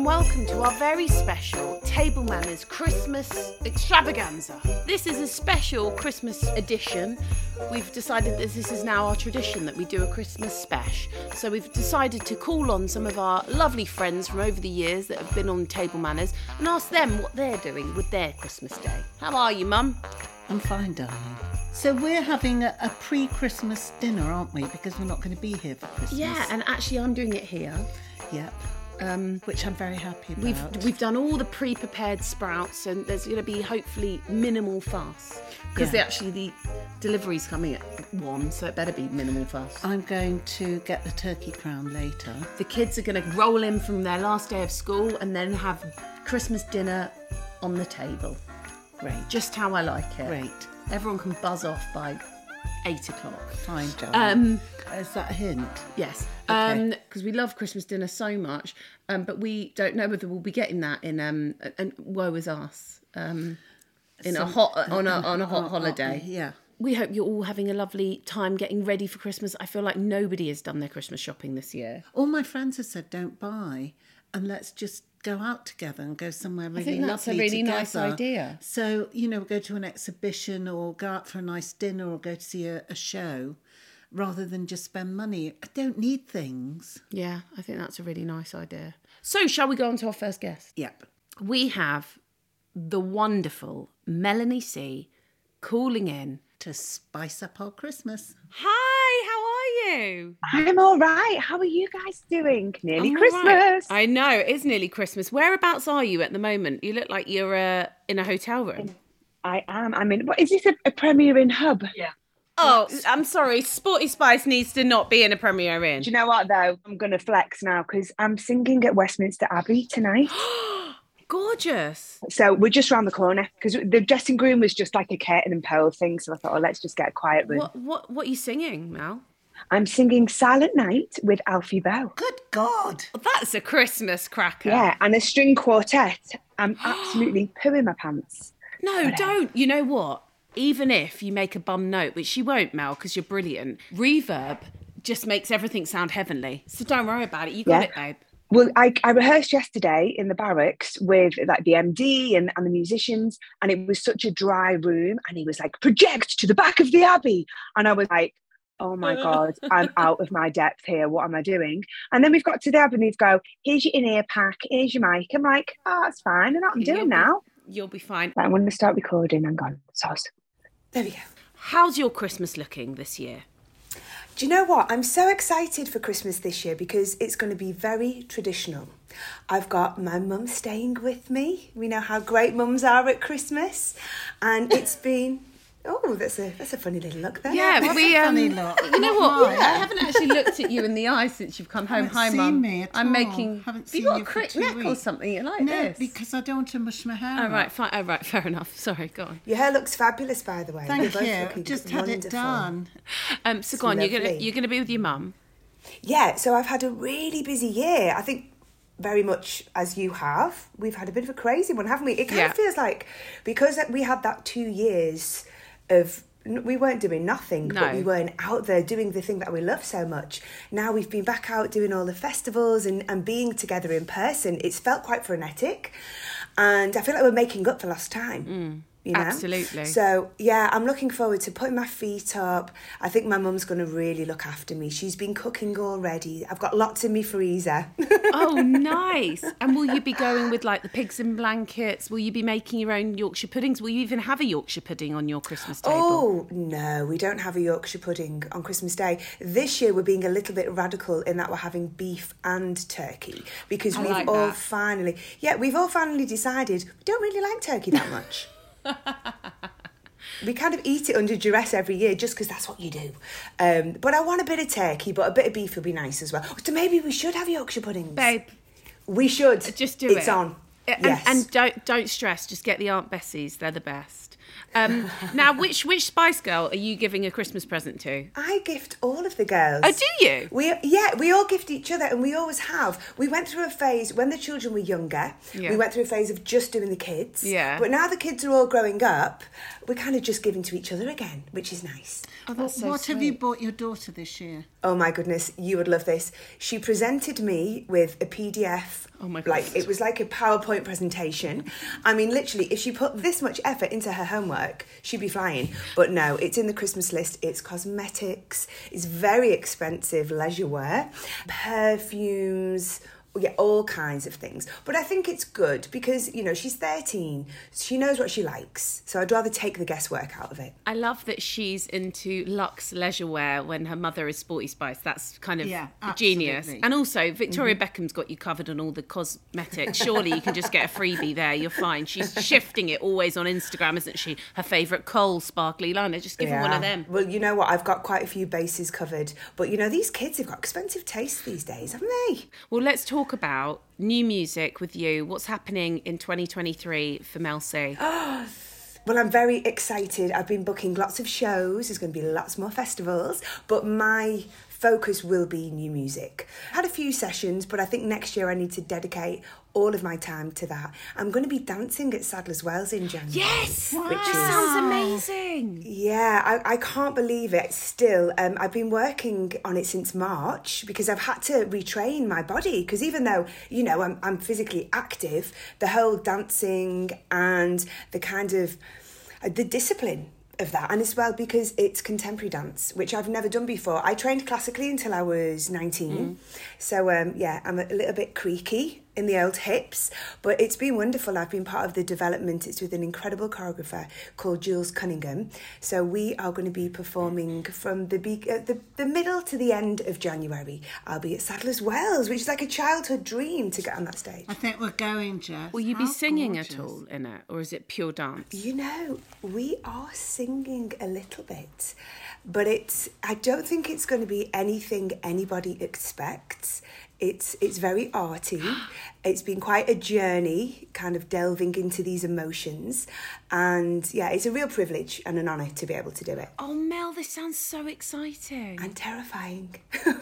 And welcome to our very special Table Manners Christmas extravaganza. This is a special Christmas edition. We've decided that this is now our tradition that we do a Christmas spesh. So we've decided to call on some of our lovely friends from over the years that have been on Table Manners and ask them what they're doing with their Christmas day. How are you, Mum? I'm fine, darling. So we're having a, a pre-Christmas dinner, aren't we? Because we're not going to be here for Christmas. Yeah, and actually I'm doing it here. Yep. Um, which I'm very happy about. We've we've done all the pre-prepared sprouts, and there's going to be hopefully minimal fuss because Yeah. actually the delivery's coming at one, so it better be minimal fuss. I'm going to get the turkey crown later. The kids are going to roll in from their last day of school and then have Christmas dinner on the table. Great. Just how I like it. Great. Everyone can buzz off by eight o'clock. Fine, John. Um, Is that a hint? Yes, Okay. because we love Christmas dinner so much, um, but we don't know whether we'll be getting that in um, and woe is us um, in a hot on a on a hot oh, holiday. Yeah. We hope you're all having a lovely time getting ready for Christmas. I feel like nobody has done their Christmas shopping this year. All my friends have said don't buy and let's just go out together and go somewhere really I think that's a really nice idea. So, you know, go to an exhibition or go out for a nice dinner or go to see a, a show rather than just spend money. I don't need things. Yeah, I think that's a really nice idea. So, shall we go on to our first guest? Yep. We have the wonderful Melanie C calling in. To spice up our Christmas. Hi, how are you? I'm all right. How are you guys doing? Nearly I'm Christmas. right. I know, it is nearly Christmas. Whereabouts are you at the moment? You look like you're uh, in a hotel room. I am. I'm in. What is this? A, a Premier Inn Hub? Yeah. Oh, I'm sorry. Sporty Spice needs to not be in a Premier Inn. Do you know what though? I'm gonna flex now because I'm singing at Westminster Abbey tonight. Gorgeous. so we're just around the corner because the dressing room was just like a curtain and pole thing. So I thought, oh, let's just get a quiet room. What what what are you singing, Mel? I'm singing Silent Night with Alfie Boe. Good God. Well, that's a Christmas cracker. Yeah, and a string quartet. I'm absolutely pooing my pants. No, don't. You know what? Even if you make a bum note, which you won't, Mel, because you're brilliant, reverb just makes everything sound heavenly. So don't worry about it. You got Yeah. it, babe. Well, I, I rehearsed yesterday in the barracks with like the MD and, and the musicians, and it was such a dry room. And he was like, project to the back of the Abbey. And I was like, oh my uh-huh. God, I'm out of my depth here. What am I doing? And then we've got to the Abbey and he's go, here's your in ear pack, here's your mic. I'm like, oh, that's fine. I know what I'm You'll doing be- now. You'll be fine. Right, I'm going to start recording. I'm gone. Sauce. There we go. How's your Christmas looking this year? Do you know what? I'm so excited for Christmas this year because it's going to be very traditional. I've got my mum staying with me. We know how great mums are at Christmas, and it's been. Oh, that's a that's a funny little look there. Yeah, What's we a um, funny look? You know what? mine. I haven't actually looked at you in the eye since you've come home. Hi, mum. me at I'm all. making. Haven't have you got you a crick neck or something? You like no, this? because I don't want to mush my hair. Oh right, fine. Oh right, fair enough. Sorry, go on. Your hair looks fabulous, by the way. Thank you. Just had it done. Um, so go on. You're gonna you're gonna be with your mum. Yeah, so I've had a really busy year. I think very much as you have. We've had a bit of a crazy one, haven't we? It kind Yeah. of feels like because we had that two years of we weren't doing nothing, No. but we weren't out there doing the thing that we love so much. Now we've been back out doing all the festivals and, and being together in person. It's felt quite frenetic. And I feel like we're making up for lost time. Mm. You know? Absolutely. So yeah, I'm looking forward to putting my feet up. I think my mum's going to really look after me. She's been cooking already. I've got lots in my freezer. Oh, nice. And will you be going with like the pigs in blankets? Will you be making your own Yorkshire puddings? Will you even have a Yorkshire pudding on your Christmas table? Oh, no, we don't have a Yorkshire pudding on Christmas Day. This year we're being a little bit radical in that we're having beef and turkey because I we've like all that. finally, yeah, we've all finally decided we don't really like turkey that much. we kind of eat it under duress every year just because that's what you do. Um, but I want a bit of turkey, but a bit of beef would be nice as well. So maybe we should have Yorkshire puddings. Babe, We should. just do it. It's on. And, yes. and don't don't stress. Just get the Aunt Bessies. They're the best. Um, now, which which Spice Girl are you giving a Christmas present to? I gift all of the girls. Oh, do you? We yeah, we all gift each other, and we always have. We went through a phase when the children were younger. Yeah. We went through a phase of just doing the kids. Yeah. But now the kids are all growing up, we're kind of just giving to each other again, which is nice. Oh, What, what have you bought your daughter this year? Oh my goodness, you would love this. She presented me with a PDF. Oh my god. Like it was like a PowerPoint presentation. I mean, literally, if she put this much effort into her homework, she'd be flying. But no, it's in the Christmas list. It's cosmetics. It's very expensive leisure wear, perfumes. Yeah, all kinds of things. But I think it's good because, you know, she's 13. She knows what she likes. So I'd rather take the guesswork out of it. I love that she's into luxe leisure wear when her mother is Sporty Spice. That's kind of Yeah, genius. And also, mm-hmm. Victoria Beckham's got you covered on all the cosmetics. Surely you can just get a freebie there. You're fine. She's shifting it always on Instagram, isn't she? Her favourite kohl sparkly liner. Just give her one of them. Well, you know what? I've got quite a few bases covered. But you know, these kids have got expensive tastes these days, haven't they? Well, let's talk about new music with you. What's happening in 2023 for Mel C? Well, I'm very excited. I've been booking lots of shows. There's going to be lots more festivals. But my focus will be new music. I had a few sessions, but I think next year I need to dedicate all of my time to that. I'm going to be dancing at Sadler's Wells in January. Yes! Which This is sounds amazing. Yeah, I, I can't believe it still. Um, I've been working on it since March because I've had to retrain my body. Because even though, you know, I'm, I'm physically active, the whole dancing and the kind of uh, the discipline of that, and as well because it's contemporary dance, which I've never done before. I trained classically until I was 19. So, um, yeah, I'm a little bit creaky in the old hips, but it's been wonderful. I've been part of the development. It's with an incredible choreographer called Jules Cunningham. So we are going to be performing from the be- uh, the, the middle to the end of January. I'll be at Sadler's Wells, which is like a childhood dream to get on that stage. I think we're going, Jess. Will you be How singing at all in it, or is it pure dance? You know, we are singing a little bit, but it's I don't think it's going to be anything anybody expects. It's it's very arty. It's been quite a journey, kind of delving into these emotions, and yeah, it's a real privilege and an honour to be able to do it. Oh, Mel, this sounds so exciting. And terrifying.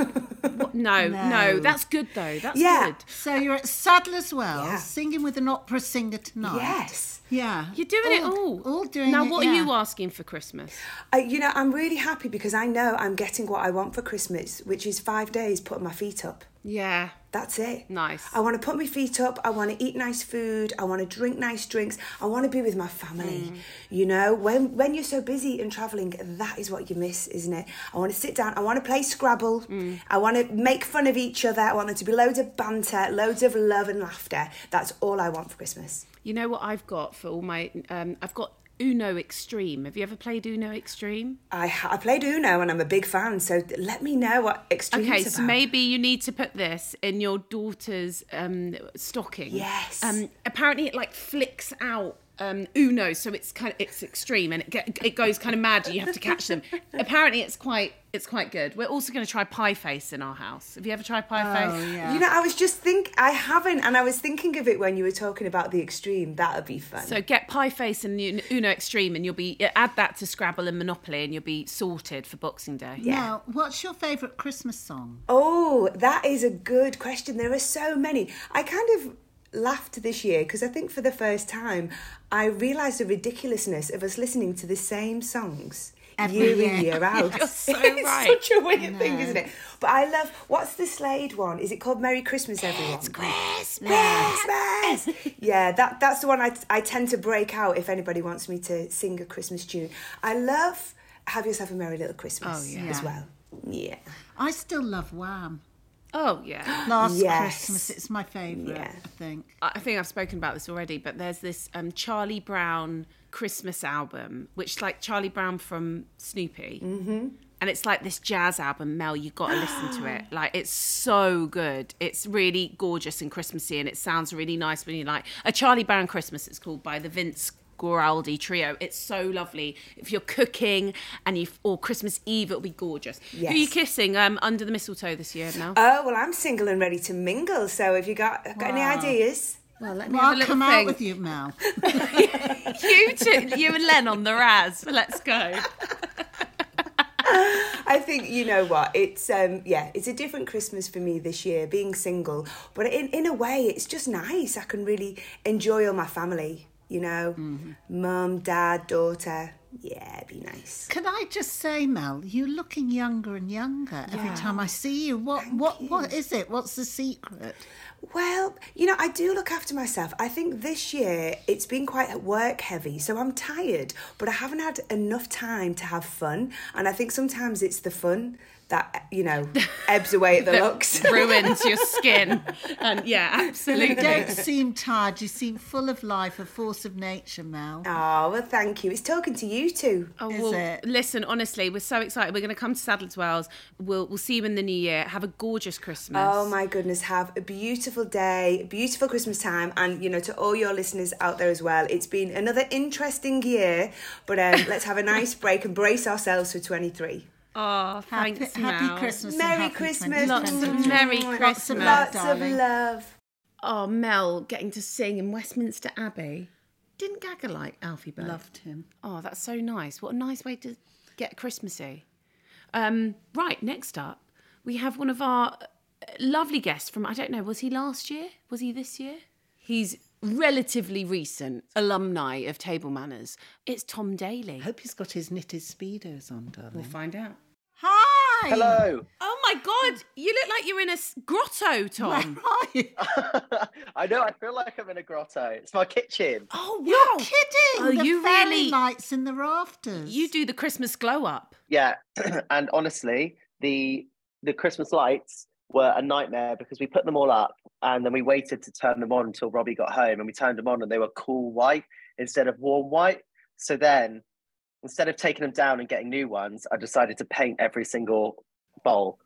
No, no, No. that's good though. That's Yeah. good. So you're at Sadler's Wells Yeah. singing with an opera singer tonight. yes. Yeah. You're doing it all. All doing Now, it, Now, what yeah. are you asking for Christmas? I, you know, I'm really happy because I know I'm getting what I want for Christmas, which is five days putting my feet up. Yeah. That's it. Nice. I want to put my feet up. I want to eat nice food. I want to drink nice drinks. I want to be with my family. Mm. You know, when when you're so busy and traveling, that is what you miss, isn't it? I want to sit down. I want to play Scrabble. Mm. I want to make fun of each other. I want there to be loads of banter, loads of love and laughter. That's all I want for Christmas. You know what I've got for all my? Um, I've got Uno Extreme. Have you ever played Uno Extreme? I ha- I played Uno and I'm a big fan. So let me know what extreme Okay, so maybe you need to put this in your daughter's um, stocking. Yes. Um, apparently, it like flicks out um, Uno, so it's kind of it's extreme and it get, it goes kind of mad. You have to catch them. apparently, it's quite it's quite good. We're also going to try Pie Face in our house. Have you ever tried Pie Oh, Face? yeah. You know, I was just think I haven't, and I was thinking of it when you were talking about the extreme. That would be fun. So get Pie Face and Un- Uno Extreme, and you'll be add that to Scrabble and Monopoly, and you'll be sorted for Boxing Day. Now, what's your favourite Christmas song? Oh, that is a good question. There are so many. I kind of laughed this year because I think for the first time I realised the ridiculousness of us listening to the same songs Every year year. in year out. You're so it's right. such a weird thing, isn't it? But I love what's the Slade one? Is it called Merry Christmas, everyone? It's Christmas. Christmas. yeah, that that's the one I I tend to break out if anybody wants me to sing a Christmas tune. I love Have Yourself a Merry Little Christmas Oh, yeah. as well. Yeah. I still love Wham. Oh yeah. Last Yes. Christmas, it's my favourite, Yeah. I think. I think I've spoken about this already, but there's this um, Charlie Brown Christmas album, which is like Charlie Brown from Snoopy. Mm-hmm. And it's like this jazz album, Mel. You got to listen to it. Like it's so good. It's really gorgeous and Christmassy, and it sounds really nice when you like a Charlie Brown Christmas. It's called by the Vince Guaraldi Trio. It's so lovely. If you're cooking and you or Christmas Eve, it'll be gorgeous. Who are you Yes. kissing um, under the mistletoe this year, Mel? Oh well, I'm single and ready to mingle. So if you got got any ideas? well, let me Well, have a I'll little come think. out with you, Mel. you two, you and Len on the Raz. Let's go. I think you know what it's um yeah it's a different Christmas for me this year being single but in in a way it's just nice I can really enjoy all my family you know mm-hmm. mum dad daughter yeah be nice Can I just say, Mel, you're looking younger and younger every time I see you. What what what is it? What's the secret? Well, you know, I do look after myself. I think this year it's been quite work heavy, so I'm tired, but I haven't had enough time to have fun. And I think sometimes it's the fun that, you know, ebbs away at the looks. Ruins your skin. And yeah, absolutely. You don't seem tired. You seem full of life, a force of nature, Mel. Oh, well, thank you. It's talking to you too Oh, Is well, it? listen, honestly, we're so excited. We're going to come to Sadler's Wells. We'll we'll see you in the new year. Have a gorgeous Christmas. Oh my goodness, have a beautiful day, beautiful Christmas time, and you know, to all your listeners out there as well, it's been another interesting year, but um, let's have a nice break and brace ourselves for 23. Oh, Happy, thanks, happy Mel. Christmas. Merry happy Christmas. Lots of 2023. Merry Lots of Christmas. love, Lots of love. Oh, Mel getting to sing in Westminster Abbey. Didn't Gagger like Alfie Bird? Loved him. Oh, that's so nice. What a nice way to get Christmassy. Um, right, next up, we have one of our uh, lovely guests from, I don't know, was he last year? Was he this year? He's relatively recent alumni of Table Manners. It's Tom Daley. I hope he's got his knitted speedos on, darling. We'll find out. Hi. Hello. Oh my God, you look like you're in a s- grotto, Tom. Where are you? I know. I feel like I'm in a grotto. It's my kitchen. Oh, wow. You're kidding. Oh, the you fairy really- lights in the rafters. You do the Christmas glow up. Yeah, and honestly, the the Christmas lights were a nightmare because we put them all up and then we waited to turn them on until Robbie got home and we turned them on and they were cool white instead of warm white. So then, instead of taking them down and getting new ones, I decided to paint every single bowl.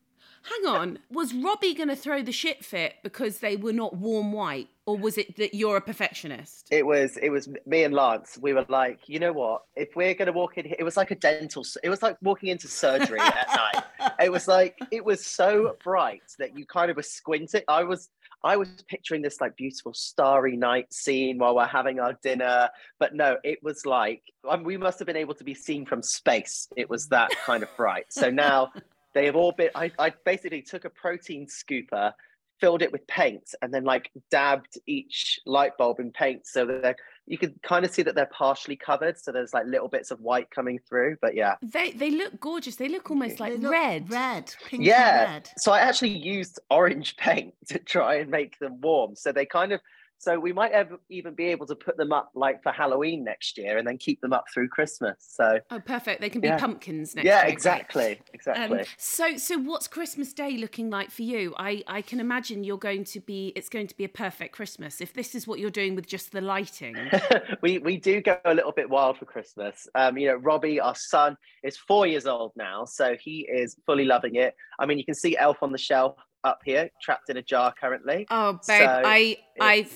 Hang on, was Robbie going to throw the shit fit because they were not warm white, or was it that you're a perfectionist? It was it was me and Lance. We were like, you know what? If we're gonna walk in here, it was like a dental. It was like walking into surgery at night. It was like it was so bright that you kind of were squinting. I was I was picturing this like beautiful starry night scene while we're having our dinner, but no, it was like um, we must have been able to be seen from space. It was that kind of bright. So now they have all been. I, I basically took a protein scooper filled it with paint and then like dabbed each light bulb in paint so that they're you can kind of see that they're partially covered so there's like little bits of white coming through but yeah They they look gorgeous. They look almost like look red. Red. Pink yeah and red. so i actually used orange paint to try and make them warm so they kind of so we might ever even be able to put them up like for halloween next year and then keep them up through christmas so Oh, perfect. They can be Yeah. pumpkins next yeah year. Exactly exactly Um, so so what's Christmas Day looking like for you? I I can imagine you're going to be. It's going to be a perfect Christmas if this is what you're doing with just the lighting. we we do go a little bit wild for Christmas. Um, you know, Robbie, our son, is four years old now, so he is fully loving it. I mean, you can see Elf on the Shelf up here, trapped in a jar currently. Oh, babe, So I I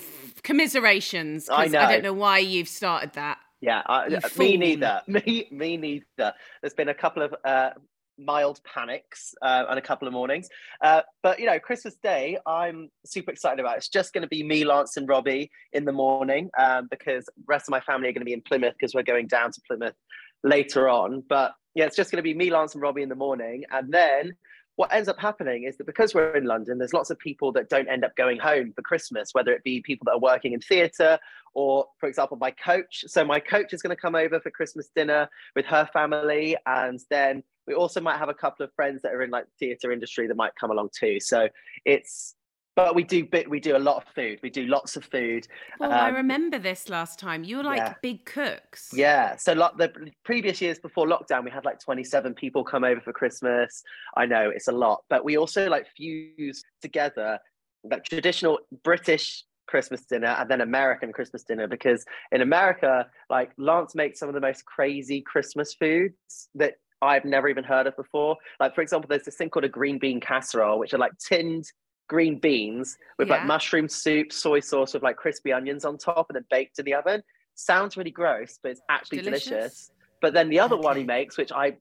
commiserations. commiserations. 'cause I I don't know why you've started that. Yeah, I, me fool. neither. Me me neither. There's been a couple of uh, mild panics uh, and a couple of mornings, uh, but you know, Christmas Day, I'm super excited about. It's just going to be me, Lance, and Robbie in the morning um, because the rest of my family are going to be in Plymouth because we're going down to Plymouth later on. But yeah, it's just going to be me, Lance, and Robbie in the morning, and then. What ends up happening is that because we're in London, there's lots of people that don't end up going home for Christmas, whether it be people that are working in theatre or, for example, my coach. So my coach is going to come over for Christmas dinner with her family, and then we also might have a couple of friends that are in like theatre industry that might come along too. So it's but we do bit we do a lot of food. We do lots of food. Well, I Um, remember this last time. You were like yeah. big cooks. Yeah. So like the previous years before lockdown, we had like 27 people come over for Christmas. I know it's a lot, but we also like fuse together like traditional British Christmas dinner and then American Christmas dinner because in America, like Lance makes some of the most crazy Christmas foods that I've never even heard of before. Like for example, there's this thing called a green bean casserole, which are like tinned green beans with Yeah. like mushroom soup, soy sauce with like crispy onions on top and then baked in the oven. Sounds really gross, but it's actually delicious. Delicious. But then the other one he makes, which I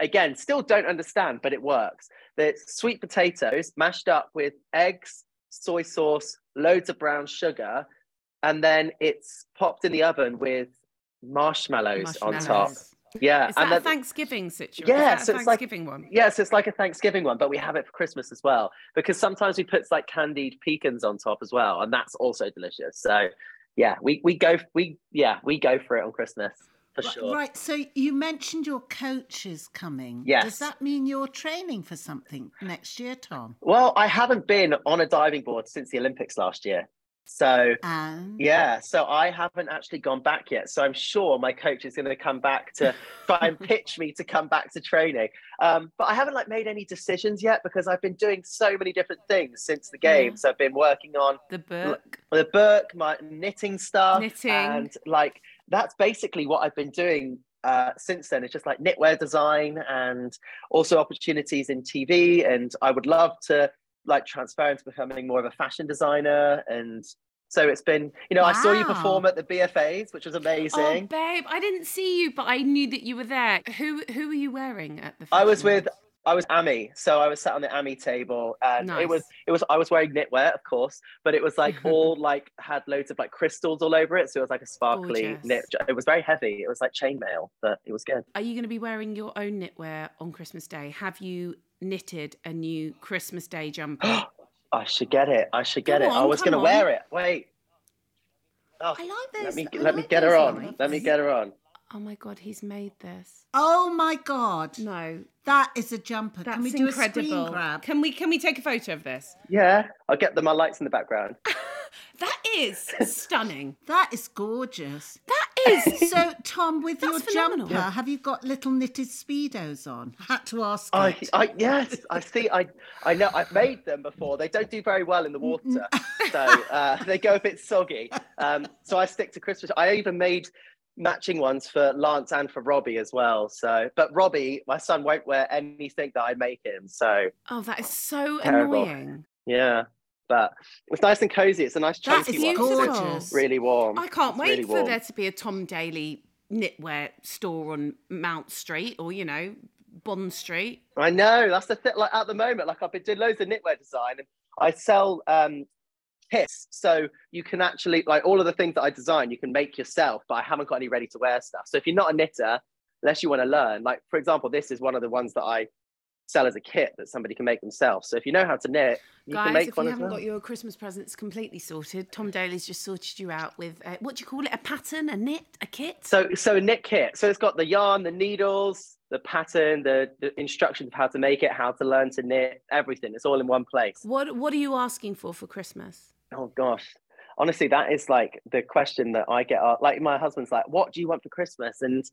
again still don't understand, but it works. The sweet potatoes mashed up with eggs, soy sauce, loads of brown sugar, and then it's popped in the oven with marshmallows, on top. Yeah, Is that and a Thanksgiving situation? Yeah, so it's like- Thanksgiving one. Yes, it's like a Thanksgiving one, but we have it for Christmas as well because sometimes we put like candied pecans on top as well, and that's also delicious. So, yeah, we we go we yeah we go for it on Christmas for Right- sure. Right. So you mentioned your coach is coming. Yes. Does that mean you're training for something next year, Tom? Well, I haven't been on a diving board since the Olympics last year, so And yeah, so I haven't actually gone back yet. So I'm sure my coach is going to come back to try and pitch me to come back to training. Um, but I haven't like made any decisions yet because I've been doing so many different things since the Yeah. games. I've been working on The book. the book, my knitting stuff, Knitting. and like that's basically what I've been doing uh, since then. It's just like knitwear design and also opportunities in TV. And I would love to like transfer into becoming more of a fashion designer. And so it's been, you know, I saw you perform at the BFAs, which was Oh, amazing. babe, I didn't see you, but I knew that you were there. Who who were you wearing at the? I was with? I was Amy, so I was sat on the Amy table, and it was it was I was wearing knitwear, of course, but it was like all like had loads of like crystals all over it, so it was like a sparkly Gorgeous. knit. It was very heavy. It was like chainmail, but it was good. Are you going to be wearing your own knitwear on Christmas Day? Have you knitted a new Christmas Day jumper? I should get it. I should get Come it. I was going to wear it. Wait. Oh, I like those. let me I let me like get her on. lights. Let me get her on. oh my god, he's made this. Oh my God. No, That is a jumper. that's Can we do incredible. a screen grab? Can we can we take a photo of this? Yeah, I'll get the, my lights in the background. That is stunning. That is gorgeous. That is. So, Tom, with your phenomenal. jumper, have you got little knitted speedos on? I had to ask. I, it. I yes, I see. I I know. I've made them before. They don't do very well in the water, so uh, they go a bit soggy. Um, so I stick to Christmas. I even made matching ones for Lance and for Robbie as well. So, but Robbie, my son, won't wear anything that I make him. So Oh, that is so Terrible. annoying. yeah, but it's nice and cozy. It's a nice chunky is one. It's gorgeous. really warm. I can't It's wait really for warm. there to be a Tom Daley knitwear store on Mount Street or you know Bond Street. I know that's the thing. Like at the moment, like I've been doing loads of knitwear design, and I sell um kits, so you can actually like all of the things that I design, you can make yourself. But I haven't got any ready to wear stuff. So if you're not a knitter, unless you want to learn, like for example, this is one of the ones that I sell as a kit that somebody can make themselves. So if you know how to knit, you can Guys, make if one you haven't well. got your Christmas presents completely sorted, Tom Daley's just sorted you out with uh, what do you call it? A pattern, a knit, a kit. So so a knit kit. So it's got the yarn, the needles, the pattern, the, the instructions of how to make it, how to learn to knit, everything. It's all in one place. what What are you asking for for Christmas? Oh gosh. Honestly, that is like the question that I get. Like my husband's like, "What do you want for Christmas?" And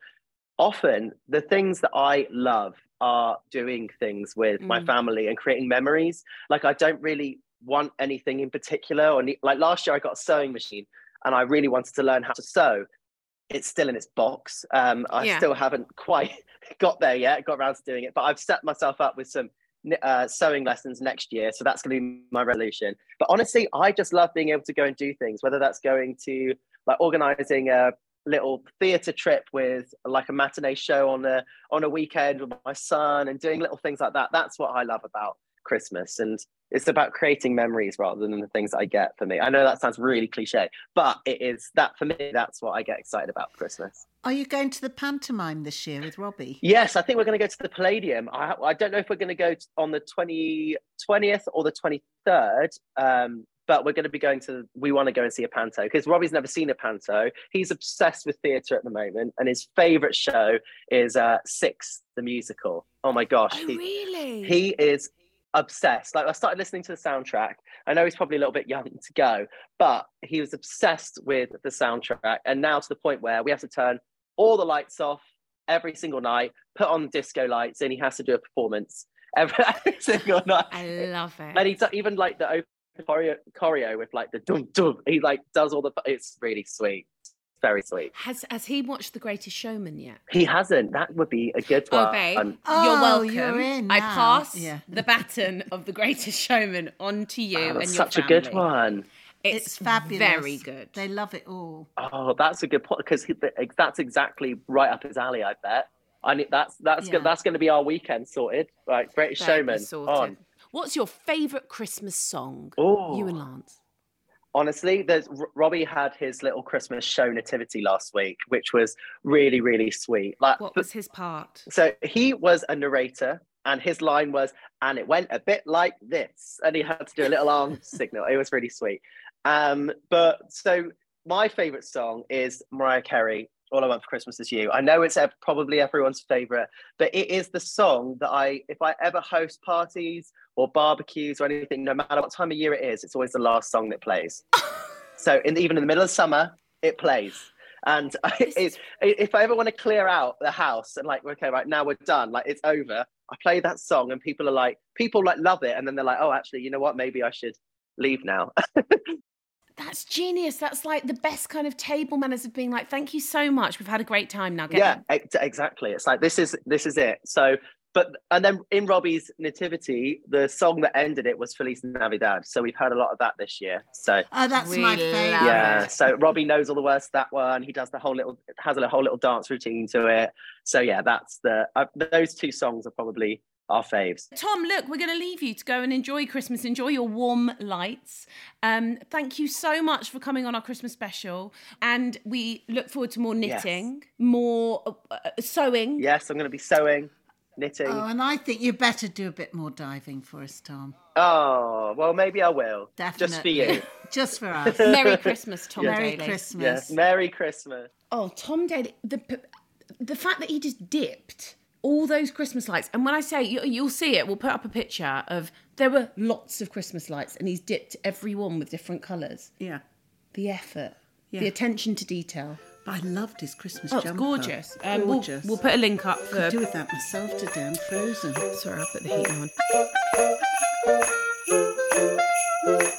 often the things that I love are doing things with my Mm. family and creating memories. Like I don't really want anything in particular. Or like last year, I got a sewing machine, and I really wanted to learn how to sew. It's still in its box. Um, I Yeah. still haven't quite got there yet. Got around to doing it, but I've set myself up with some uh, sewing lessons next year. So that's going to be my resolution. But honestly, I just love being able to go and do things, whether that's going to like organizing a little theatre trip with like a matinee show on a on a weekend with my son and doing little things like that. That's what I love about Christmas. And it's about creating memories rather than the things I get for me. I know that sounds really cliche, but it is that for me, that's what I get excited about for Christmas. Are you going to the pantomime this year with Robbie? Yes, I think we're going to go to the Palladium. I, I don't know if we're going to go on the 20, 20th or the 23rd, um, but we're going to be going to. We want to go and see a panto because Robbie's never seen a panto. He's obsessed with theatre at the moment, and his favourite show is uh, Six, the musical. Oh my gosh, Oh, he, really? he is obsessed. Like I started listening to the soundtrack. I know he's probably a little bit young to go, but he was obsessed with the soundtrack, and now to the point where we have to turn all the lights off every single night, put on disco lights, and he has to do a performance every, single night. I love it. And he do- even like the open choreo, choreo with like the dum dum. He like does all the. It's really sweet. It's very sweet. Has has he watched The Greatest Showman yet? He hasn't. That would be a good one. Oh, babe, um, you're Oh, welcome. you're in I pass Yeah. the baton of The Greatest Showman on to you Oh, and that's your such a good one. It's, It's fabulous. Very good. They love it all. Oh, that's a good point because that's exactly right up his alley. I bet. I need that's that's Yeah. good. That's going to be our weekend sorted. Right, Greatest Showman sorted. on. What's your favourite Christmas song? Oh. You and Lance. Honestly, there's Robbie had his little Christmas show nativity last week, which was really really sweet. Like, What was his part? so he was a narrator, and his line was, "And it went a bit like this," and he had to do a little arm signal. It was really sweet. Um, but so my favorite song is Mariah Carey. All I Want for Christmas Is You. I know it's probably everyone's favorite, but it is the song that I, if I ever host parties or barbecues or anything, no matter what time of year it is, it's always the last song that plays. so in, even in the middle of summer, it plays. And I, it, if I ever want to clear out the house and like, okay, right now we're done, like it's over, I play that song and people are like, people like love it, and then they're like, oh, actually, you know what? Maybe I should leave now. That's genius. That's like the best kind of table manners of being like, thank you so much. We've had a great time now. Get yeah, in." ex- exactly. It's like this is this is it. So, but and then in Robbie's nativity, the song that ended it was Feliz Navidad. So we've heard a lot of that this year. So Oh, that's We my favourite. yeah, so Robbie knows all the words to that one. He does the whole little has a whole little dance routine to it. So yeah, that's the uh, those two songs are probably our faves. Tom, look, we're going to leave you to go and enjoy Christmas. Enjoy your warm lights. Um, thank you so much for coming on our Christmas special. And we look forward to more Yes. knitting, more uh, uh, sewing. Yes, I'm going to be sewing, knitting. Oh, and I think you better do a bit more diving for us, Tom. Oh, well, maybe I will. Definitely. Just for you. Just for us. Merry Christmas, Tom Merry Daley. Christmas. Yes. Merry Christmas. Oh, Tom Daley, the the fact that he just dipped all those Christmas lights, and when I say you, you'll see it, we'll put up a picture of there were lots of Christmas lights, and he's dipped every one with different colours. Yeah. The effort, Yeah. the attention to detail. But I loved his Christmas Oh, it's jumper. gorgeous. Um, we'll- We'll, put a link up for. Could do with that myself today. I'm frozen. Sorry, I'll put the heat on.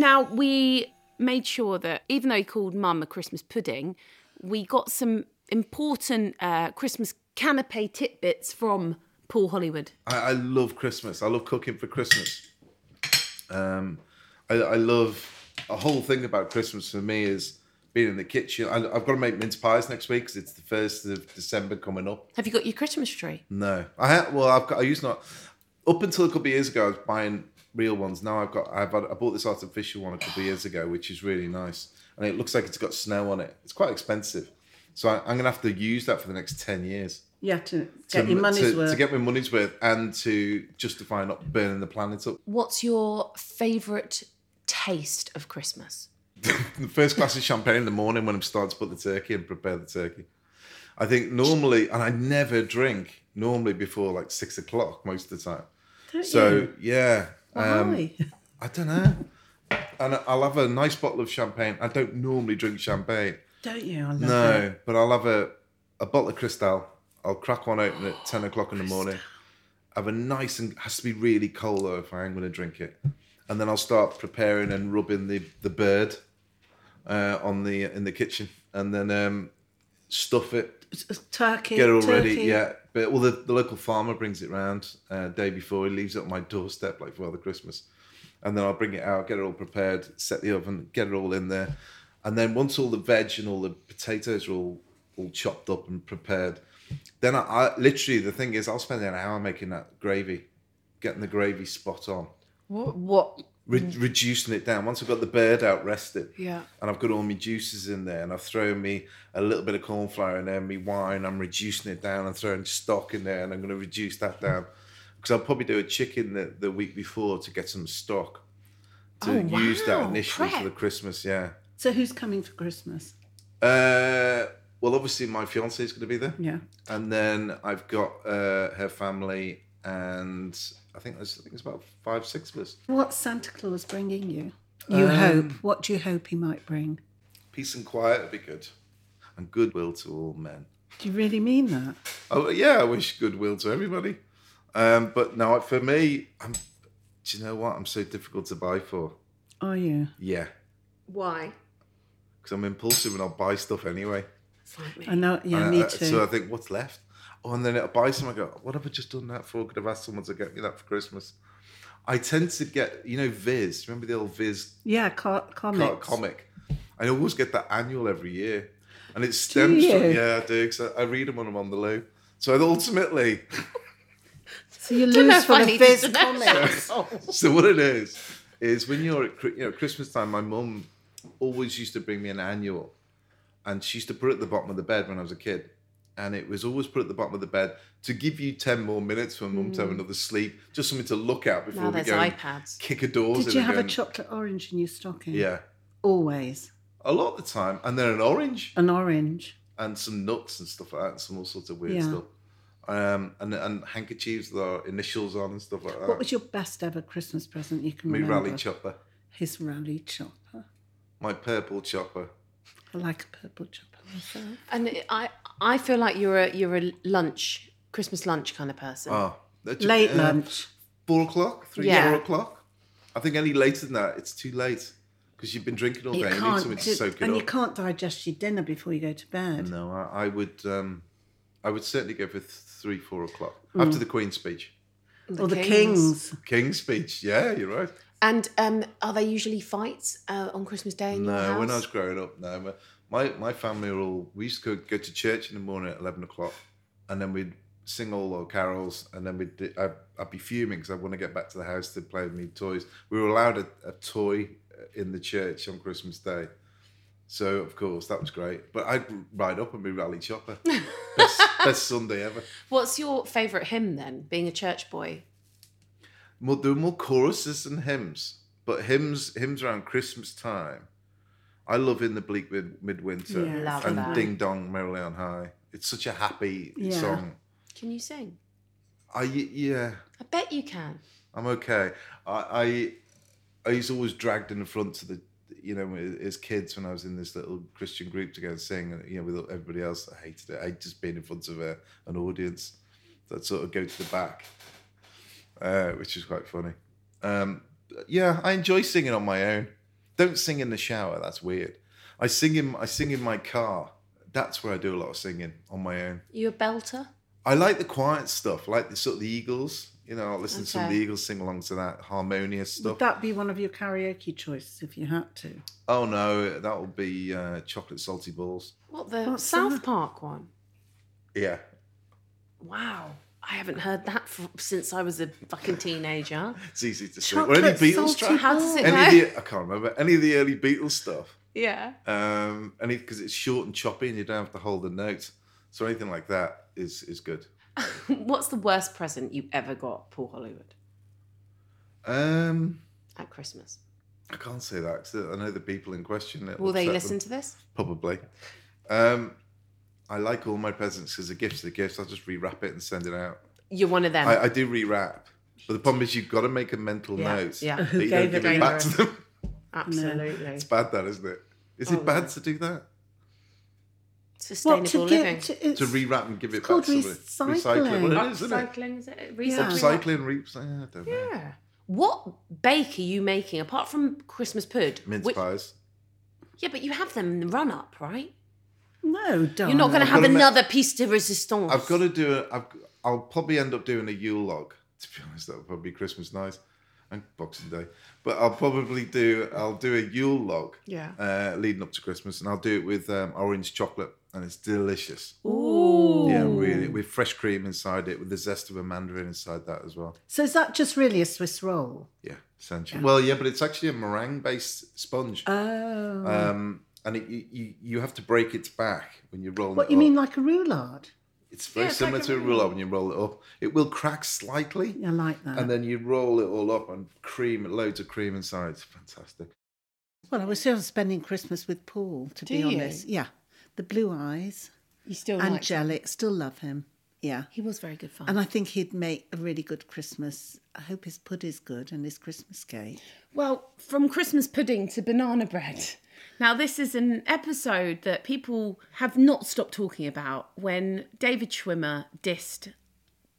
Now we made sure that even though he called Mum a Christmas pudding, we got some important uh, Christmas canapé tidbits from Paul Hollywood. I, I love Christmas. I love cooking for Christmas. Um, I, I love a whole thing about Christmas for me is being in the kitchen. I, I've got to make mince pies next week because it's the first of December coming up. Have you got your Christmas tree? No, I had. Well, I've got. I used not up until a couple of years ago. I was buying real ones. Now I've got. I've had, I bought this artificial one a couple of years ago, which is really nice, and it looks like it's got snow on it. It's quite expensive, so I, I'm gonna have to use that for the next ten years. Yeah, to get your money's to, worth. to get my money's worth and to justify not burning the planet up. What's your favourite taste of Christmas? the first glass of champagne in the morning when I'm starting to put the turkey and prepare the turkey. I think normally, and I never drink normally before like six o'clock most of the time. Don't so you? yeah, um, Why? I don't know. And I'll have a nice bottle of champagne. I don't normally drink champagne. Don't you? I love No, it. but I'll have a, a bottle of Cristal. I'll crack one open at 10 o'clock in the morning. Have a nice and has to be really cold though if I am going to drink it. And then I'll start preparing and rubbing the, the bird uh, on the in the kitchen and then um, stuff it, Turkey. get it all turkey. ready. Yeah, but well, the, the local farmer brings it round uh, day before. He leaves it on my doorstep like for Father Christmas, and then I'll bring it out, get it all prepared, set the oven, get it all in there, and then once all the veg and all the potatoes are all all chopped up and prepared, then I, I literally the thing is I'll spend an hour making that gravy, getting the gravy spot on. What? What? Re- reducing it down. Once I've got the bird out rested, Yeah. and I've got all my juices in there, and I've thrown me a little bit of corn flour in there, me wine. I'm reducing it down and throwing stock in there, and I'm going to reduce that down because I'll probably do a chicken the, the week before to get some stock to Oh, use that wow, initially for the Christmas. Yeah. So who's coming for Christmas? Uh, well, obviously my fiance is going to be there. Yeah. And then I've got uh, her family, and I think there's I think it's about five, six of us. What's Santa Claus bringing you? You Um, hope. What do you hope he might bring? Peace and quiet would be good, and goodwill to all men. Do you really mean that? Oh yeah, I wish goodwill to everybody. Um, but no, for me, I'm. Do you know what? I'm so difficult to buy for. Are you? Yeah, Why? because I'm impulsive and I'll buy stuff anyway. I know. Yeah, And, me uh, too. So I think, what's left? Oh, and then I'll buy some. I go, what have I just done that for? Could have asked someone to get me that for Christmas. I tend to get, you know, Viz. Remember the old Viz yeah, co- co- comics. comic? I always get that annual every year, and it stems from yeah, I do. 'cause I, I read them when I'm on the loo. So ultimately, So you lose for the Viz to know. comics. so what it is is when you're at you know Christmas time, my mum always used to bring me an annual, and she used to put it at the bottom of the bed when I was a kid, and it was always put at the bottom of the bed to give you ten more minutes for mum to have another sleep, just something to look at before Now we there's go iPads. kick a door. Did you have a chocolate orange in your stocking? Yeah, Always. a lot of the time, and then an orange An orange. and some nuts and stuff like that, and some all sorts of weird Yeah. stuff. Um, and and handkerchiefs with our initials on and stuff like that. What was your best ever Christmas present you can Me remember? Raleigh Chopper, His Raleigh Chopper. my purple chopper. I like a purple chopper myself. And I, I feel like you're a you're a lunch Christmas lunch kind of person. Oh, that- Late uh, lunch. Four o'clock, three, Yeah. four o'clock. I think any later than that, it's too late because you've been drinking all day. You need can't, something to do- soak it and up. you can't digest your dinner before you go to bed. No, I, I would. Um, I would certainly go for th- three, four o'clock Mm. after the Queen's speech. or the kings. King's speech. Yeah, you're right. And um, are there usually fights uh, on Christmas Day in your No, house? when I was growing up, no. my- My my family were all. We used to go, go to church in the morning at eleven o'clock, and then we'd sing all our carols, and then we'd. I'd, I'd be fuming because I want to get back to the house to play with me toys. We were allowed a, a toy uh, in the church on Christmas Day, so of course that was great. But I'd ride up and be Raleigh Chopper. best, best Sunday ever. What's your favourite hymn then? Being a church boy. More, there were more choruses than hymns, but hymns hymns around Christmas time. I love in the bleak mid, midwinter Yeah, and that. Ding Dong Merrily on High. It's such a happy Yeah. song. Can you sing? I yeah, I bet you can. I'm okay. I I, I used to always dragged in the front to the you know as kids when I was in this little Christian group to go and sing you know with everybody else. I hated it. I just being in front of a, an audience. So I'd sort of go to the back, uh, which is quite funny. Um, yeah, I enjoy singing on my own. Don't sing in the shower. That's weird. I sing in I sing in my car. That's where I do a lot of singing on my own. You a belter? I like the quiet stuff, like the sort of the Eagles, You know, I'll listen to some of the Eagles sing along to that harmonious stuff. Would that be one of your karaoke choices if you had to? Oh no, that would be uh, chocolate salty balls. What the What's South that? Park one? Yeah, Wow. I haven't heard that f since I was a fucking teenager. it's easy to sing. Or any Beatles salty track. How does it Any go? the I can't remember any of the early Beatles stuff. Yeah. Um, any because it's short and choppy and you don't have to hold the note. So anything like that is is good. What's the worst present you ever got, Paul Hollywood, Um, at Christmas? I can't say that because I know the people in question. it'll they listen them. to this? Probably. Um, I like all my presents because the gifts are the gifts. I'll just rewrap it and send it out. You're one of them. I, I do rewrap, but the problem is you've got to make a mental Yeah, note yeah. that you don't give it it back to them. Absolutely. It's bad, that isn't it? Is Oh, it bad to do that? Sustainable What to living. give to, To rewrap and give it back to somebody? recycling. Well, it is, isn't it? Upcycling, is it? Yeah. Recycling? Upcycling, re- I don't know. Yeah. What bake are you making apart from Christmas pud? Mince Which- pies. Yeah, but you have them in the run up, right? No, don't. You're not going to I've have gotta another piece de resistance. I've got to do a. I've, I'll probably end up doing a Yule log. To be honest, that'll probably be Christmas night and Boxing Day. But I'll probably do. I'll do a Yule log. Yeah. Uh, leading up to Christmas, and I'll do it with um, orange chocolate, and it's delicious. Ooh. Yeah, really, with fresh cream inside it, with the zest of a mandarin inside that as well. So is that just really a Swiss roll? Yeah, essentially. Well, yeah, but it's actually a meringue-based sponge. Oh. Um, and it, you, you you have to break its back when you roll it. what you up. mean, like a roulade? It's very Yeah, it's similar like a to a roulade. roulade when you roll it up. It will crack slightly, I like that. and then you roll it all up and cream, loads of cream inside. It's fantastic. well, I was still spending Christmas with Paul, to Do be you? honest. Yeah, the blue eyes, You still angelic. Still love him. Yeah. He was very good fun. And I think he'd make a really good Christmas. I hope his pud is good and his Christmas cake. Well, from Christmas pudding to banana bread. Now, this is an episode that people have not stopped talking about when David Schwimmer dissed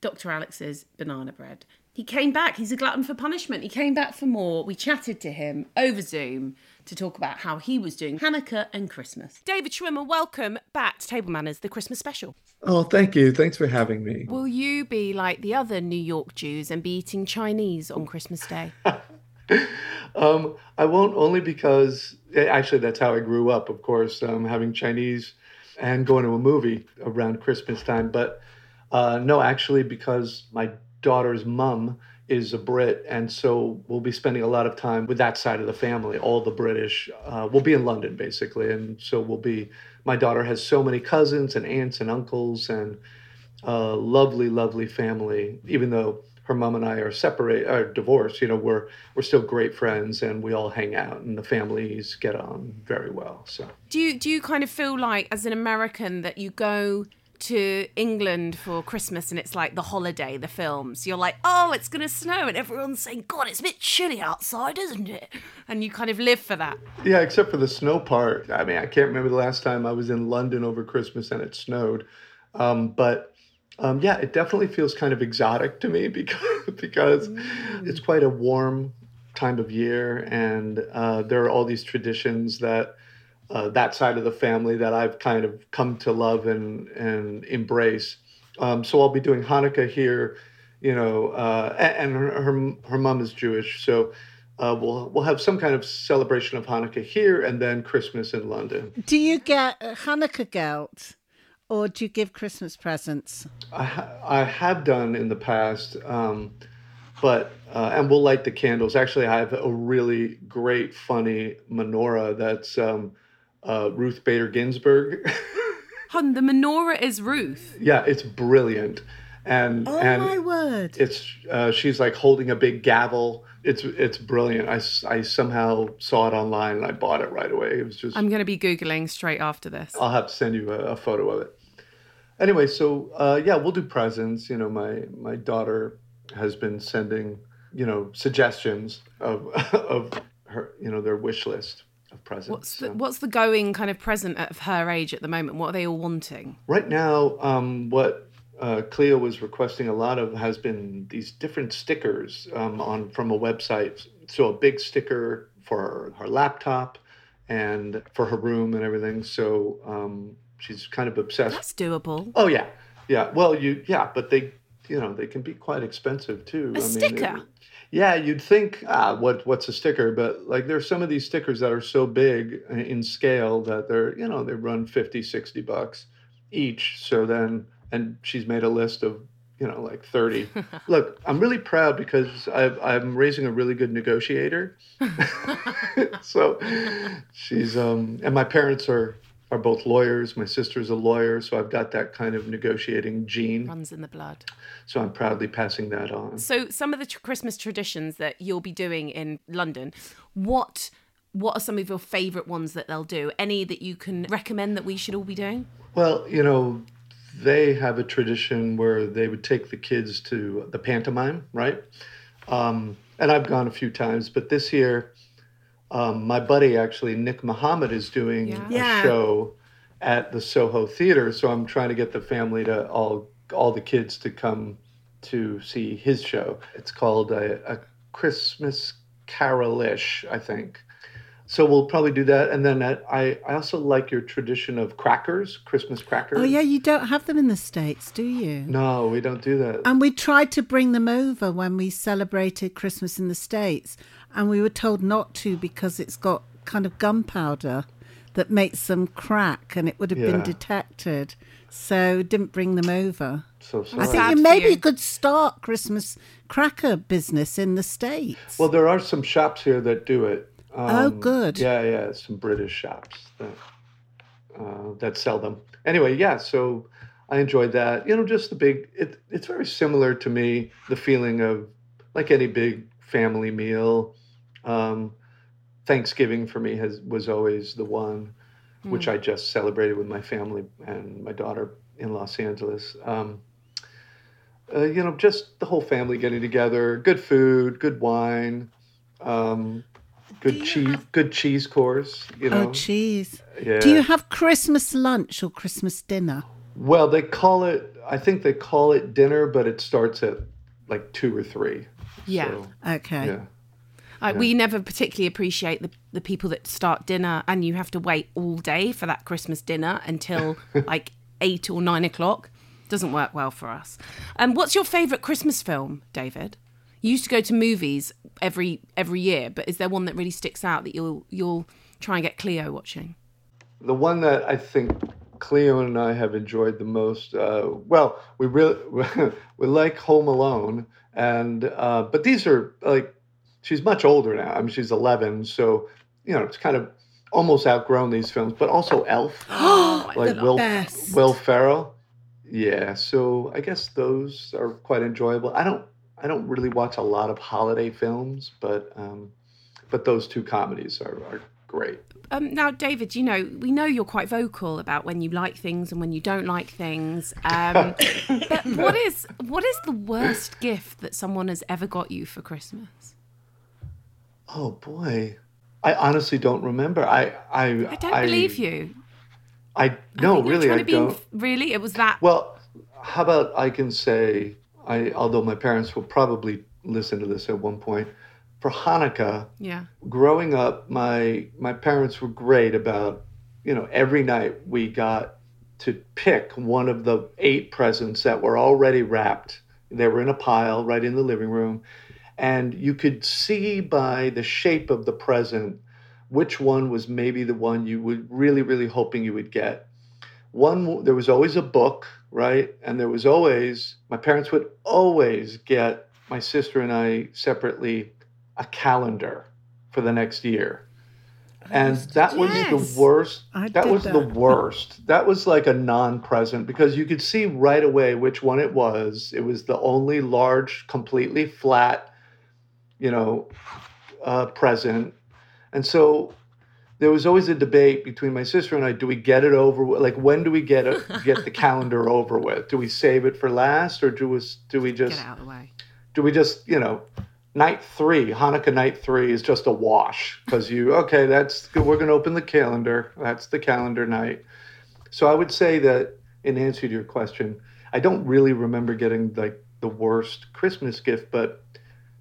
Dr. Alex's banana bread. He came back. He's a glutton for punishment. He came back for more. We chatted to him over Zoom to talk about how he was doing Hanukkah and Christmas. David Schwimmer, welcome back to Table Manners, the Christmas special. Oh, thank you. Thanks for having me. Will you be like the other New York Jews and be eating Chinese on Christmas Day? Um, I won't only because eh, actually that's how I grew up, of course, um, having Chinese and going to a movie around Christmas time. But uh, no, actually, because my daughter's mum is a Brit, and so we'll be spending a lot of time with that side of the family. All the British, uh, we'll be in London basically, and so we'll be. My daughter has so many cousins and aunts and uncles and uh, lovely, lovely family. Even though her mom and I are separate, are divorced, you know, we're we're still great friends, and we all hang out, and the families get on very well. So Do you do you kind of feel like as an American that you go to England for Christmas and it's like the holiday, the films. You're like, oh, it's gonna snow, and everyone's saying, God, it's a bit chilly outside, isn't it? And you kind of live for that. yeah, except for the snow part. I mean, I can't remember the last time I was in London over Christmas and it snowed, um, but. Um, yeah, it definitely feels kind of exotic to me because because it's quite a warm time of year, and uh, there are all these traditions that uh, that side of the family that I've kind of come to love and and embrace. Um, so I'll be doing Hanukkah here, you know, uh, and her, her her mom is Jewish, so uh, we'll we'll have some kind of celebration of Hanukkah here, and then Christmas in London. Do you get Hanukkah gelt or do you give Christmas presents? I, ha- I have done in the past, um, but uh, and we'll light the candles. Actually, I have a really great, funny menorah that's um, uh, Ruth Bader Ginsburg. Hun, the menorah is Ruth. yeah, it's brilliant, and Oh and my word. it's uh, she's like holding a big gavel. It's it's brilliant. I, I somehow saw it online and I bought it right away. It was just I'm going to be Googling straight after this. I'll have to send you a, a photo of it. Anyway, so uh, yeah, we'll do presents. You know, my my daughter has been sending you know suggestions of of her you know their wish list of presents. What's the, So- what's the going kind of present of her age at the moment? What are they all wanting? Right now, um, what uh, Cleo was requesting a lot of has been these different stickers um, on from a website. So a big sticker for her laptop and for her room and everything. So um, she's kind of obsessed. That's doable. Oh yeah, yeah. Well, you yeah, but they you know they can be quite expensive too. A I mean, sticker? it- yeah, you'd think ah, what what's a sticker, but like there's some of these stickers that are so big in scale that they're you know they run 50, 60 bucks each. So then and she's made a list of you know like 30 look i'm really proud because I've, i'm raising a really good negotiator so she's um and my parents are are both lawyers my sister's a lawyer so i've got that kind of negotiating gene Runs in the blood. so i'm proudly passing that on So, some of the tr- Christmas traditions that you'll be doing in London, what what are some of your favourite ones that they'll do? Any that you can recommend that we should all be doing? Well, you know, they have a tradition where they would take the kids to the pantomime, right? Um, and I've gone a few times, but this year, um, my buddy actually, Nick Mohammed, is doing Yeah. a Yeah. show at the Soho Theater. So I'm trying to get the family to all all the kids to come to see his show. It's called a, a Christmas Carolish, I think. So we'll probably do that, and then at, I I also like your tradition of crackers, Christmas crackers. Oh, yeah, you don't have them in the States, do you? No, we don't do that. And we tried to bring them over when we celebrated Christmas in the States, and we were told not to because it's got kind of gunpowder that makes them crack and it would have been detected. So didn't bring them over. So sorry. I think Sad you for maybe you. could start Christmas cracker business in the States. Well, there are some shops here that do it. Um, Oh, good. Yeah, yeah, some British shops that uh, that sell them. Anyway, yeah. So I enjoyed that. You know, just the big. It, it's very similar to me. The feeling of like any big family meal. Um, Thanksgiving for me has was always the one, which I just celebrated with my family and my daughter in Los Angeles. Um, uh, you know, just the whole family getting together, good food, good wine, um, good cheese, good cheese course. You know, oh, cheese. yeah. Do you have Christmas lunch or Christmas dinner? well, they call it. I think they call it dinner, but it starts at like two or three. Yeah. So, Okay. yeah. Uh, We never particularly appreciate the, the people that start dinner and you have to wait all day for that Christmas dinner until like eight or nine o'clock. Doesn't work well for us. Um, what's your favourite Christmas film, David? You used to go to movies every every year, but is there one that really sticks out that you'll you'll try and get Cleo watching? The one that I think Cleo and I have enjoyed the most. Uh, well, we really we like Home Alone, and uh, but these are like she's much older now. I mean, she's eleven, so you know it's kind of almost outgrown these films. But also Elf, like the Will best. Will Ferrell. Yeah, so I guess those are quite enjoyable. I don't I don't really watch a lot of holiday films, but um, but those two comedies are, are great. Um, now, David, you know we know you're quite vocal about when you like things and when you don't like things. Um, but what is what is the worst gift that someone has ever got you for Christmas? Oh boy, I honestly don't remember. I I I don't believe you. I I no, you're really, I don't. really. It was that. Well, how about I can say I although my parents will probably listen to this at one point for Hanukkah. yeah. growing up, my my parents were great about, you know, every night we got to pick one of the eight presents that were already wrapped. They were in a pile right in the living room, and you could see by the shape of the present which one was maybe the one you were really really hoping you would get. One there was always a book, right? And there was always my parents would always get my sister and I separately a calendar for the next year. And that was Yes. the worst. I that was the worst. That was like a non-present because you could see right away which one it was. It was the only large, completely flat, you know, uh, present. And so there was always a debate between my sister and I. Do we get it over? Like, when do we get it, get the calendar over with? Do we save it for last, or do we do we Get just it out of the way. do we just you know night three hanukkah night three is just a wash because you okay that's we're going to open the calendar that's the calendar night so i would say that in answer to your question i don't really remember getting like the worst christmas gift but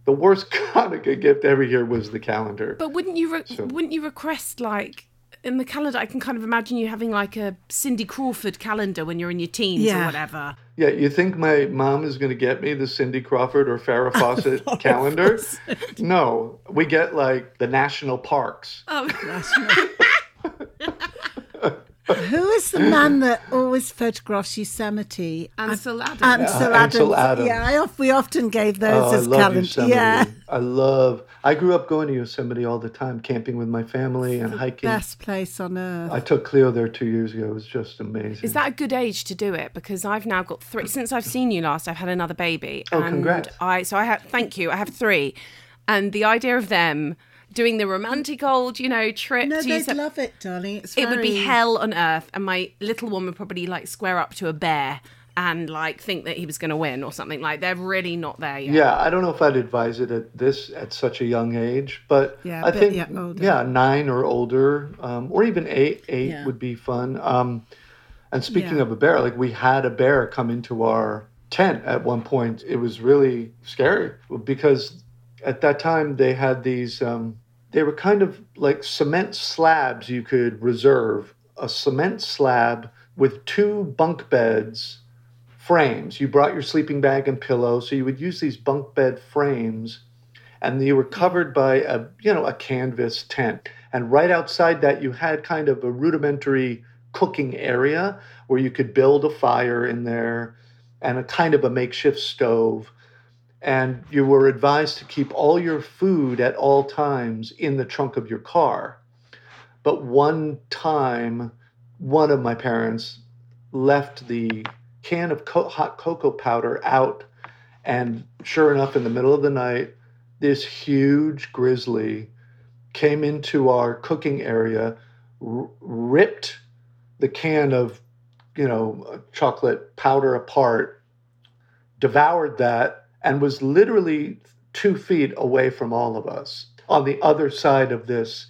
the worst hanukkah gift every year was the calendar But wouldn't you re- So- wouldn't you request like in the calendar, I can kind of imagine you having like a Cindy Crawford calendar when you're in your teens or whatever. Yeah, you think my mom is going to get me the Cindy Crawford or Farrah Fawcett calendar? No, we get like the national parks. Oh, Who is the man that always photographs Yosemite? Uh, Ansel Adams. Ansel Adams. Ansel Adams. Yeah, I we often gave oh, those Oh, as love calendar. Yeah, I love. I grew up going to Yosemite all the time, camping with my family and hiking. best place on earth. I took Cleo there two years ago. It was just amazing. Is that a good age to do it? Because I've now got three. Since I've seen you last, I've had another baby. Oh, and congrats. I so I have. Thank you. I have three, and the idea of them doing the romantic old, you know, trip no, to they'd Yosem- love it, darling. It's it would be hell on earth, and my little one would probably like square up to a bear and like think that he was going to win or something. Like they're really not there yet. Yeah, I don't know if I'd advise it at this at such a young age, but Yeah, I a bit, think yeah, older. yeah, nine or older, um, or even eight. Eight Yeah. would be fun. Um, and speaking Yeah. of a bear, like we had a bear come into our tent at one point. It was really scary because at that time they had these. Um, they were kind of like cement slabs you could reserve a cement slab with two bunk beds frames. You brought your sleeping bag and pillow, so you would use these bunk bed frames, and you were covered by a you know a canvas tent. And right outside that, you had kind of a rudimentary cooking area where you could build a fire in there, and a kind of a makeshift stove. And you were advised to keep all your food at all times in the trunk of your car. But one time, one of my parents left the can of co- hot cocoa powder out. And sure enough, in the middle of the night, this huge grizzly came into our cooking area, r- ripped the can of, you know, chocolate powder apart, devoured that, and was literally two feet away from all of us on the other side of this,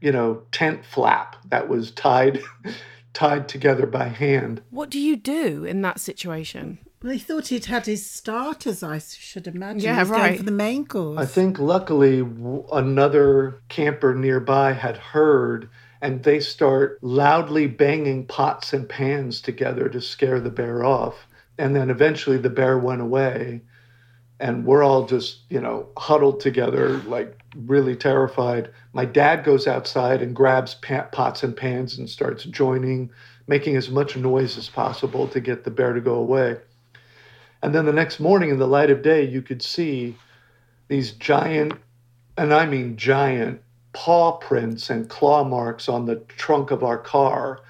you know, tent flap that was tied tied together by hand. What do you do in that situation? Well, he thought he'd had his starters, I should imagine. Yeah, He was going right. for the main course. I think luckily w- another camper nearby had heard and they start loudly banging pots and pans together to scare the bear off. And then eventually the bear went away and we're all just, you know, huddled together, like really terrified. My dad goes outside and grabs pots and pans and starts joining, making as much noise as possible to get the bear to go away. And then the next morning, in the light of day, you could see these giant, and I mean giant, paw prints and claw marks on the trunk of our car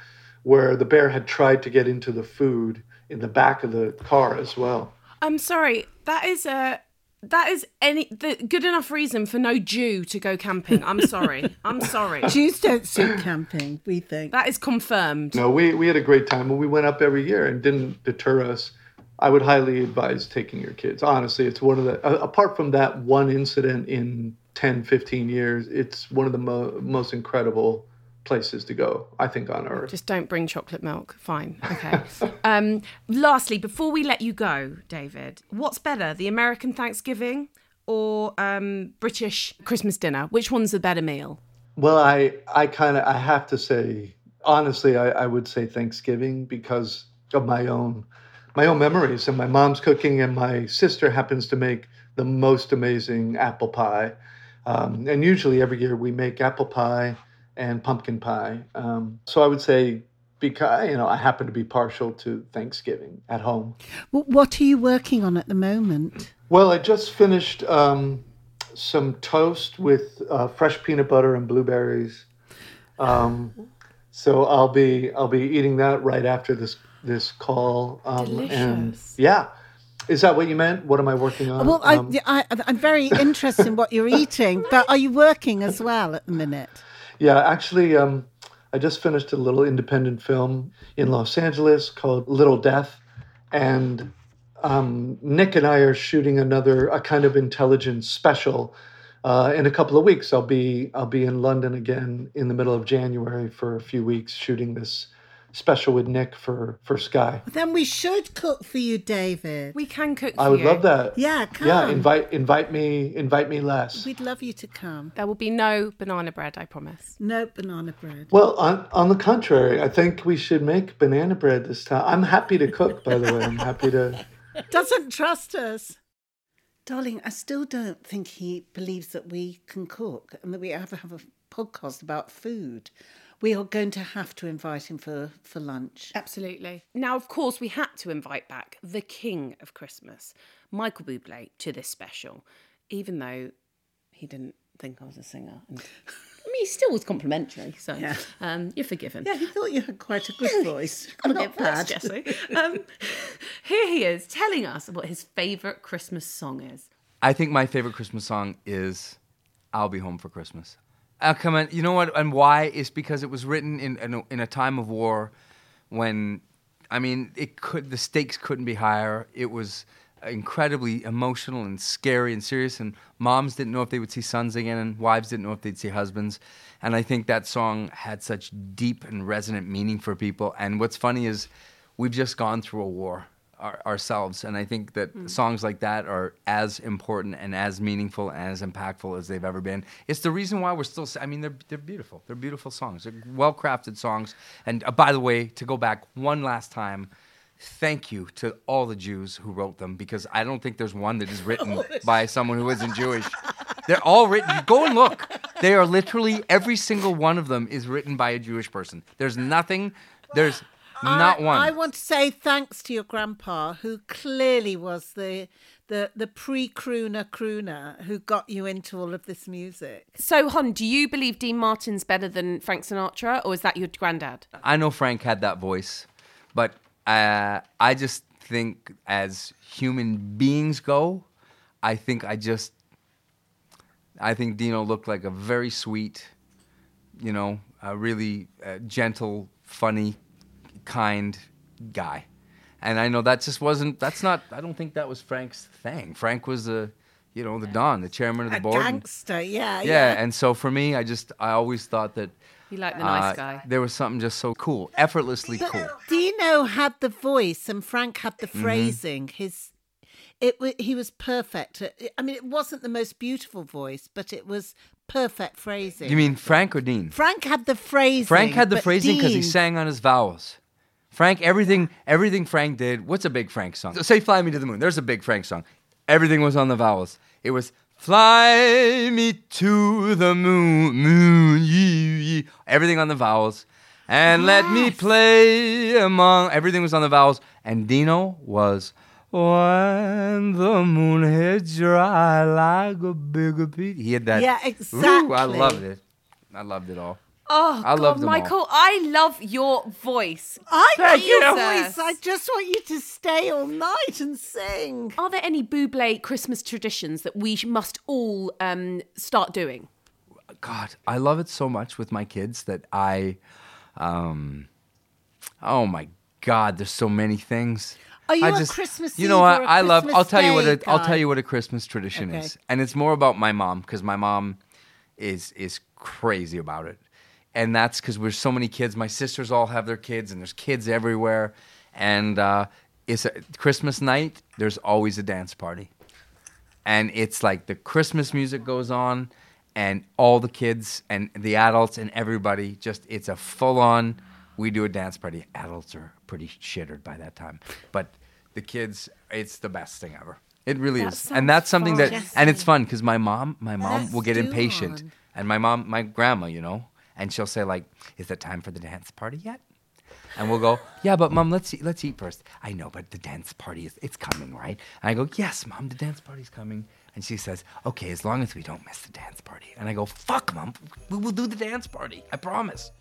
where the bear had tried to get into the food in the back of the car as well. I'm sorry. That is a that is any the good enough reason for no Jew to go camping. I'm sorry. I'm sorry. Jews don't suit camping, we think. That is confirmed. No, we, we had a great time and we went up every year and didn't deter us. I would highly advise taking your kids. Honestly, it's one of the, a- apart from that one incident in 10, 15 years, it's one of the mo- most incredible places to go, I think, on earth. Just don't bring chocolate milk. Fine. Okay. um, lastly, before we let you go, David, what's better, the American Thanksgiving or um, British Christmas dinner? Which one's the better meal? Well, I, I kind of, I have to say, honestly, I, I would say Thanksgiving because of my own, my own memories and my mom's cooking, and my sister happens to make the most amazing apple pie. Um, and usually every year we make apple pie and pumpkin pie. Um, so I would say because you know I happen to be partial to Thanksgiving at home. What are you working on at the moment? Well, I just finished um, some toast with uh, fresh peanut butter and blueberries. Um, so I'll be I'll be eating that right after this this call. Um, And Delicious. yeah, is that what you meant? What am I working on? Well, Um, I, I, I'm very interested in what you're eating, but are you working as well at the minute? Yeah, actually, um, I just finished a little independent film in Los Angeles called Little Death, and um, Nick and I are shooting another a kind of intelligence special. Uh, in a couple of weeks, I'll be I'll be in London again in the middle of January for a few weeks shooting this special with Nick for for Sky. Then we should cook for you, David. We can cook for I would you. love that. Yeah, come. Yeah, invite invite me invite me less. We'd love you to come. There will be no banana bread, I promise. No banana bread. Well, on on the contrary, I think we should make banana bread this time. I'm happy to cook, by the way. I'm happy to. Doesn't trust us. Darling, I still don't think he believes that we can cook and that we ever have a podcast about food. We are going to have to invite him for, for lunch. Absolutely. Now, of course, we had to invite back the king of Christmas, Michael Bublé, to this special, even though he didn't think I was a singer. And, I mean, he still was complimentary, so Yeah. um, you're forgiven. Yeah, he thought you had quite a good voice. I'm Not not bad, bad. Jessie. Um, here he is telling us what his favourite Christmas song is. I think my favorite Christmas song is "I'll Be Home for Christmas." Uh, come on, you know what? And why is because it was written in in a, in a time of war, when, I mean, it could the stakes couldn't be higher. It was incredibly emotional and scary and serious, and moms didn't know if they would see sons again, and wives didn't know if they'd see husbands. And I think that song had such deep and resonant meaning for people. And what's funny is, we've just gone through a war our, ourselves, and I think that songs like that are as important and as meaningful and as impactful as they've ever been. It's the reason why we're still. I mean, they're they're beautiful. They're beautiful songs. They're well crafted songs. And uh, by the way, to go back one last time. Thank you to all the Jews who wrote them because I don't think there's one that is written by someone who isn't Jewish. They're all written. Go and look. They are literally every single one of them is written by a Jewish person. There's nothing. There's not I, one. I want to say thanks to your grandpa, who clearly was the the the pre crooner crooner who got you into all of this music. So, Hon, do you believe Dean Martin's better than Frank Sinatra, or is that your granddad? I know Frank had that voice, but uh, I just think as human beings go, I think I just, I think Dino looked like a very sweet, you know, a really uh, gentle, funny, kind guy. And I know that just wasn't, that's not, I don't think that was Frank's thing. Frank was the, you know, the Don, the chairman of the A board. and- gangster, yeah, yeah, yeah. and so for me, I just, I always thought that You like the nice uh, guy. There was something just so cool, effortlessly cool. Dino had the voice and Frank had the Mhm. phrasing. His it wa- he was perfect. I mean, it wasn't the most beautiful voice, but it was perfect phrasing. You mean Frank or Dean? Frank had the phrasing. Frank had the phrasing because he sang on his vowels. Frank, everything, everything Frank did. What's a big Frank song? Say "Fly Me to the Moon." There's a big Frank song. Everything was on the vowels. It was "Fly me to the moon, moon, ye, ye." Everything on the vowels, and let me play among. Everything was on the vowels, and Dino was. When the moon hits your eye like a big peach. He had that. Yeah, Ooh, I exactly. loved it. I loved it all. Oh, I God, loved them all. Michael, I love your voice. I love your voice. I just want you to stay all night and sing. Are there any Bublé Christmas traditions that we must all um, start doing? God, I love it so much with my kids that I, um, oh my God, there's so many things. Are you I a just, Christmas You know what? or a I love. I'll tell you what. Day A, I'll tell you what a Christmas tradition Okay. is, and it's more about my mom because my mom is is crazy about it, and that's because we're so many kids. My sisters all have their kids, and there's kids everywhere, and uh, it's a, Christmas night. There's always a dance party and it's like the Christmas music goes on, and all the kids and the adults and everybody just it's a full on. We do a dance party. Adults are pretty shittered by that time, but the kids, it's the best thing ever. It really That is, and that's something fun. that, and it's fun because my mom, my mom Let's will get impatient, one. and my mom, my grandma, you know, and she'll say like, "Is it time for the dance party yet?" And we'll go, yeah, but mom, let's eat, let's eat first. I know, but the dance party is it's coming, right? And I go, yes, mom, the dance party's coming. And she says, okay, as long as we don't miss the dance party. And I go, fuck, mom, we will do the dance party. I promise.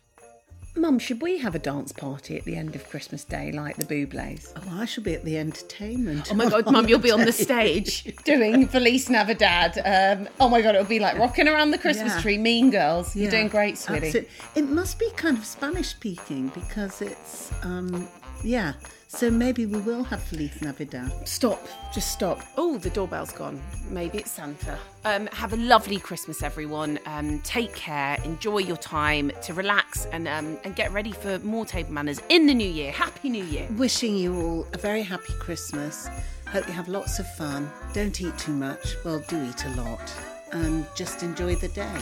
Mum, should we have a dance party at the end of Christmas Day like the Bublés? Oh, I shall be at the entertainment. Oh my God, Mum, you'll be on the stage doing Feliz Navidad. Um, oh my God, it'll be like rocking around the Christmas Yeah. tree, Mean Girls. You're doing great, sweetie. absolutely. It must be kind of Spanish speaking because it's um, Yeah, so maybe we will have Feliz Navidad. Stop. Just stop. Oh, the doorbell's gone. Maybe it's Santa. Um, have a lovely Christmas, everyone. Um, take care. Enjoy your time to relax and um, and get ready for more table manners in the new year. Happy New Year. Wishing you all a very happy Christmas. Hope you have lots of fun. Don't eat too much. Well, do eat a lot. And just enjoy the day.